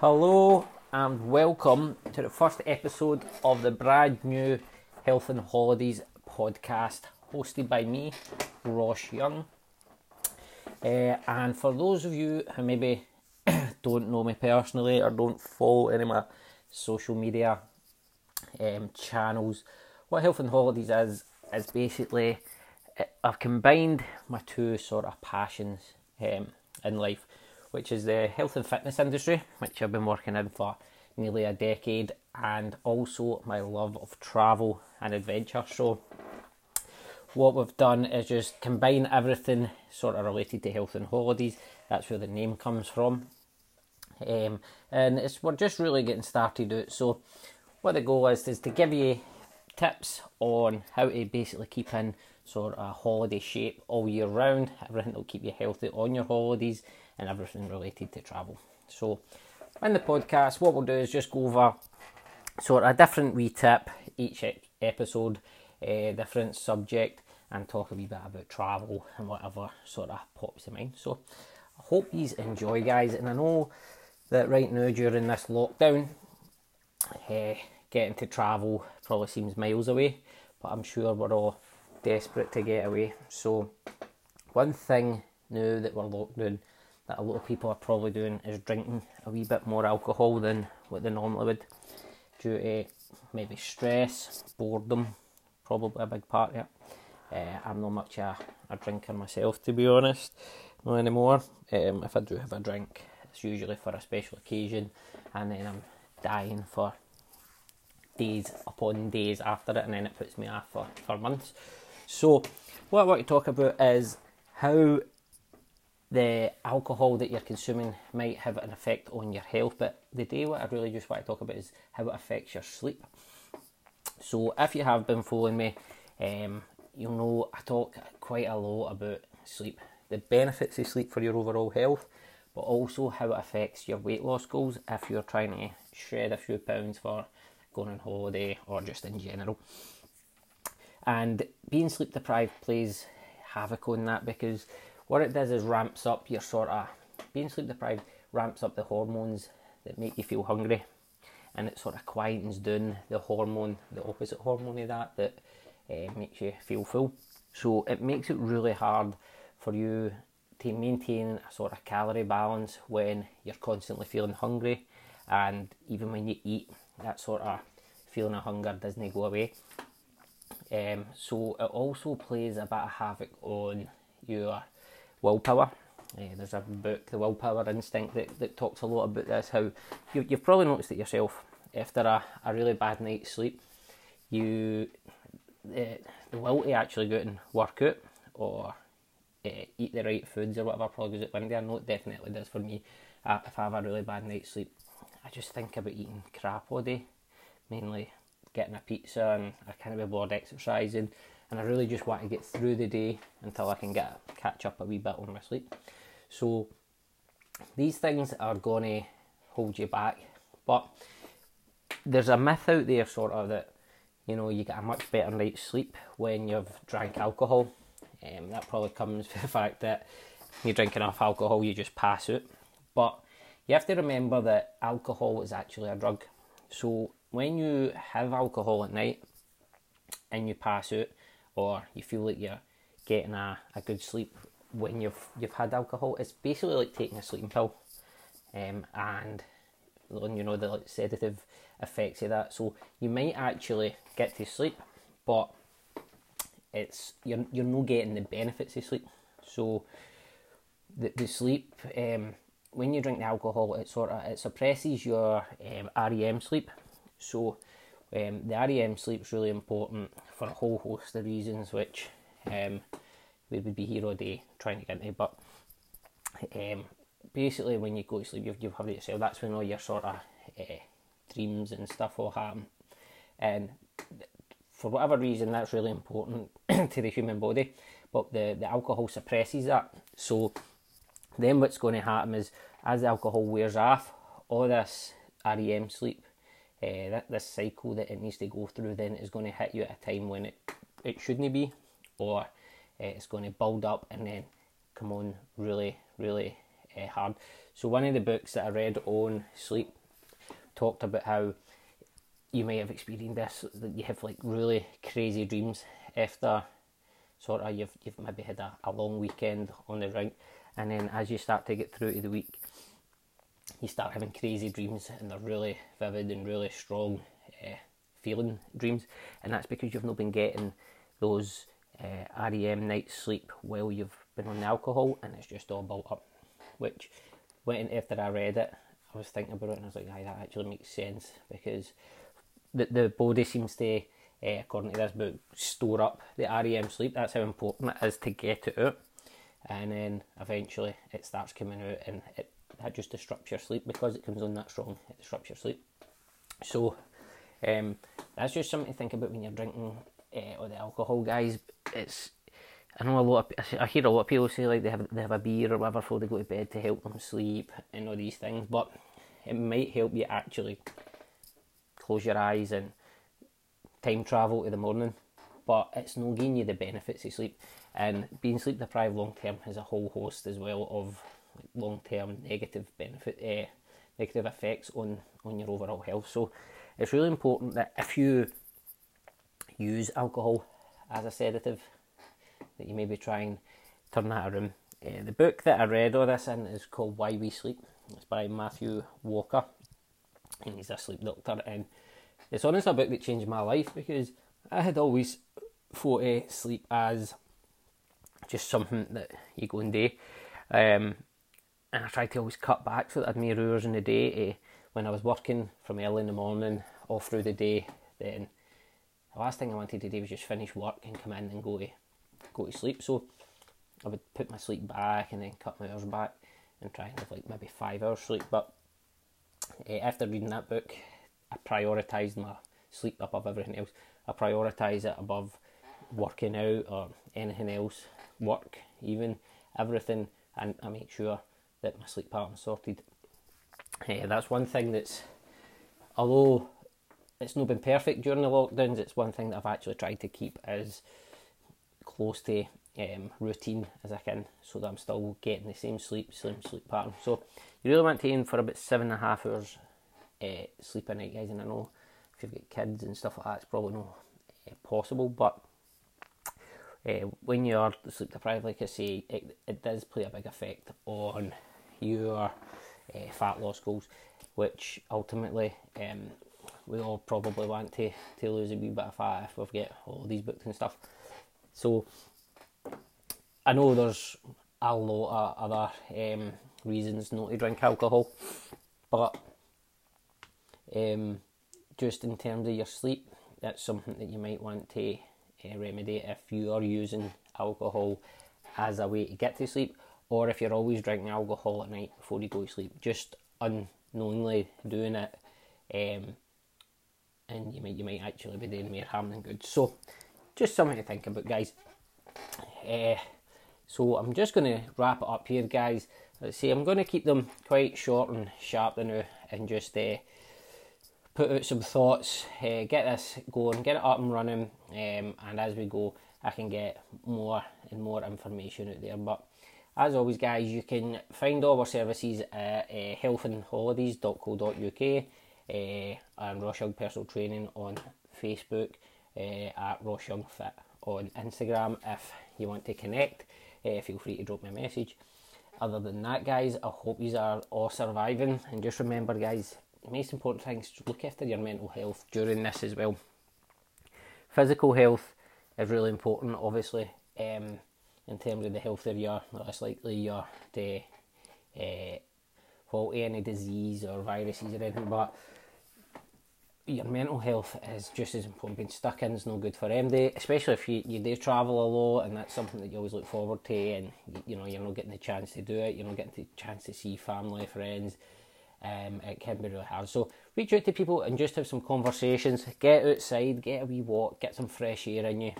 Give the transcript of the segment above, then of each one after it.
Hello and welcome to the first episode of the brand new Health and Holidays podcast, hosted by me, Ross Young. Uh, and for those of you who maybe don't know me personally or don't follow any of my social media um, channels, what Health and Holidays is is basically uh, I've combined my two sort of passions um, in life which is the health and fitness industry, which I've been working in for nearly a decade, and also my love of travel and adventure. So, what we've done is just combine everything sort of related to health and holidays. That's where the name comes from. Um, and it's we're just really getting started out. So, what the goal is is to give you tips on how to basically keep in sort of a holiday shape all year round. Everything will keep you healthy on your holidays and everything related to travel. So, in the podcast, what we'll do is just go over sort of a different wee tip each episode, a different subject, and talk a wee bit about travel and whatever sort of pops to mind. So, I hope you enjoy, guys. And I know that right now during this lockdown, uh, getting to travel probably seems miles away, but I'm sure we're all desperate to get away. So, one thing now that we're locked down that a lot of people are probably doing is drinking a wee bit more alcohol than what they normally would due to maybe stress, boredom, probably a big part of it. Uh, I'm not much a, a drinker myself, to be honest, not anymore. Um, if I do have a drink, it's usually for a special occasion, and then I'm dying for days upon days after it, and then it puts me off for, for months. So, what I want to talk about is how the alcohol that you're consuming might have an effect on your health, but the day what I really just want to talk about is how it affects your sleep. So, if you have been following me, um, you'll know I talk quite a lot about sleep, the benefits of sleep for your overall health, but also how it affects your weight loss goals if you're trying to shred a few pounds for going on holiday or just in general. And being sleep deprived plays havoc on that because what it does is ramps up your sort of being sleep deprived ramps up the hormones that make you feel hungry. And it sort of quietens down the hormone the opposite hormone of that that uh, makes you feel full. So it makes it really hard for you to maintain a sort of calorie balance when you're constantly feeling hungry. And even when you eat that sort of feeling of hunger doesn't go away um, so it also plays a bit of havoc on your willpower. Uh, there's a book, The Willpower Instinct, that, that talks a lot about this. How you, you've probably noticed it yourself. After a, a really bad night's sleep, you uh, the will to actually go out and work out or uh, eat the right foods or whatever probably goes out window. I know it definitely does for me. Uh, if I have a really bad night's sleep, I just think about eating crap all day, mainly getting a pizza and I can't be bored exercising and I really just want to get through the day until I can get catch up a wee bit on my sleep. So these things are to hold you back, but there's a myth out there sort of that you know you get a much better night's sleep when you've drank alcohol. Um, that probably comes from the fact that you drink enough alcohol, you just pass out. But you have to remember that alcohol is actually a drug. So when you have alcohol at night and you pass out, or you feel like you're getting a, a good sleep when you've you've had alcohol, it's basically like taking a sleeping pill, um, and you know the like, sedative effects of that. So you might actually get to sleep, but it's you're you're not getting the benefits of sleep. So the the sleep um, when you drink the alcohol, it sort of it suppresses your um, REM sleep. So um, the REM sleep is really important for a whole host of reasons, which um, we would be here all day trying to get into. But um, basically, when you go to sleep, you've, you've had it yourself. That's when all your sort of uh, dreams and stuff will happen. And for whatever reason, that's really important to the human body. But the, the alcohol suppresses that. So then what's going to happen is as the alcohol wears off, all this REM sleep uh, that this cycle that it needs to go through then is going to hit you at a time when it, it shouldn't be, or uh, it's going to build up and then come on really, really uh, hard. So one of the books that I read on sleep talked about how you may have experienced this that you have like really crazy dreams after sort of you've you've maybe had a, a long weekend on the rink and then as you start to get through to the week you start having crazy dreams and they're really vivid and really strong uh, feeling dreams and that's because you've not been getting those uh, REM night sleep while you've been on alcohol and it's just all built up which when after I read it I was thinking about it and I was like, that actually makes sense because the, the body seems to, uh, according to this book, store up the REM sleep. That's how important it is to get it out. And then eventually it starts coming out and it, it just disrupts your sleep because it comes on that strong, it disrupts your sleep. So um, that's just something to think about when you're drinking uh, or the alcohol, guys. It's I know a lot. Of, I hear a lot of people say like they have they have a beer or whatever before they go to bed to help them sleep and all these things, but it might help you actually close your eyes and time travel to the morning. But it's no giving you the benefits of sleep, and being sleep deprived long term has a whole host as well of long term negative benefit, uh, negative effects on on your overall health. So it's really important that if you use alcohol as a sedative that you maybe try and turn that around. Uh, the book that I read all this in is called Why We Sleep. It's by Matthew Walker, and he's a sleep doctor. And it's honestly a book that changed my life because I had always thought of sleep as just something that you go and do. Um, and I tried to always cut back so that I had more hours in the day. Uh, when I was working from early in the morning all through the day, then the last thing I wanted to do was just finish work and come in and go to go to sleep. So I would put my sleep back and then cut my hours back and try and have like maybe five hours sleep. But uh, after reading that book, I prioritised my sleep above everything else. I prioritise it above working out or anything else, work, even everything, and I make sure that my sleep pattern sorted. Uh, that's one thing that's, although it's not been perfect during the lockdowns, it's one thing that I've actually tried to keep as close to um, routine as I can so that I'm still getting the same sleep, same sleep pattern. So you really want to aim for about seven and a half hours uh, sleep a night, guys. And I know if you've got kids and stuff like that, it's probably not uh, possible, but uh, when you are sleep deprived, like I say, it, it does play a big effect on your uh, fat loss goals, which ultimately um, we all probably want to, to lose a wee bit of fat if we've got all these books and stuff. So I know there's a lot of other um, reasons not to drink alcohol, but um, just in terms of your sleep, that's something that you might want to uh, remedy if you are using alcohol as a way to get to sleep, or if you're always drinking alcohol at night before you go to sleep, just unknowingly doing it, um, and you might you might actually be doing more harm than good. So just something to think about, guys. Uh, so I'm just going to wrap it up here, guys. Let's see, I'm going to keep them quite short and sharp now, and just uh, put out some thoughts, uh, get this going, get it up and running, um, and as we go, I can get more and more information out there. But as always, guys, you can find all our services at uh, healthandholidays.co.uk uh, and Ross Young Personal Training on Facebook uh, at Ross Young Fit on Instagram if you want to connect. Uh, feel free to drop me a message. Other than that, guys, I hope you are all surviving. And just remember, guys, most important thing is to look after your mental health during this as well. Physical health is really important, obviously, um, in terms of the health of your, less likely you're to uh, fall any disease or viruses or anything, but your mental health is just as important. Being stuck in is no good for MD, especially if you, you do travel a lot and that's something that you always look forward to and you, you know you're not getting the chance to do it, you're not getting the chance to see family, friends. Um, it can be really hard. So reach out to people and just have some conversations. Get outside, get a wee walk, get some fresh air in you.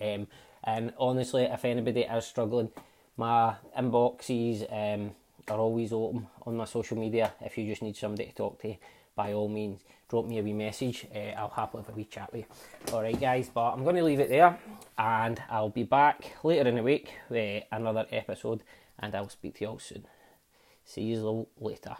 Um, and honestly, if anybody is struggling, my inboxes um, are always open on my social media. If you just need somebody to talk to, by all means, drop me a wee message. Uh, I'll happily have a wee chat with you. Alright, guys, but I'm going to leave it there and I'll be back later in the week with another episode and I'll speak to you all soon. See you later.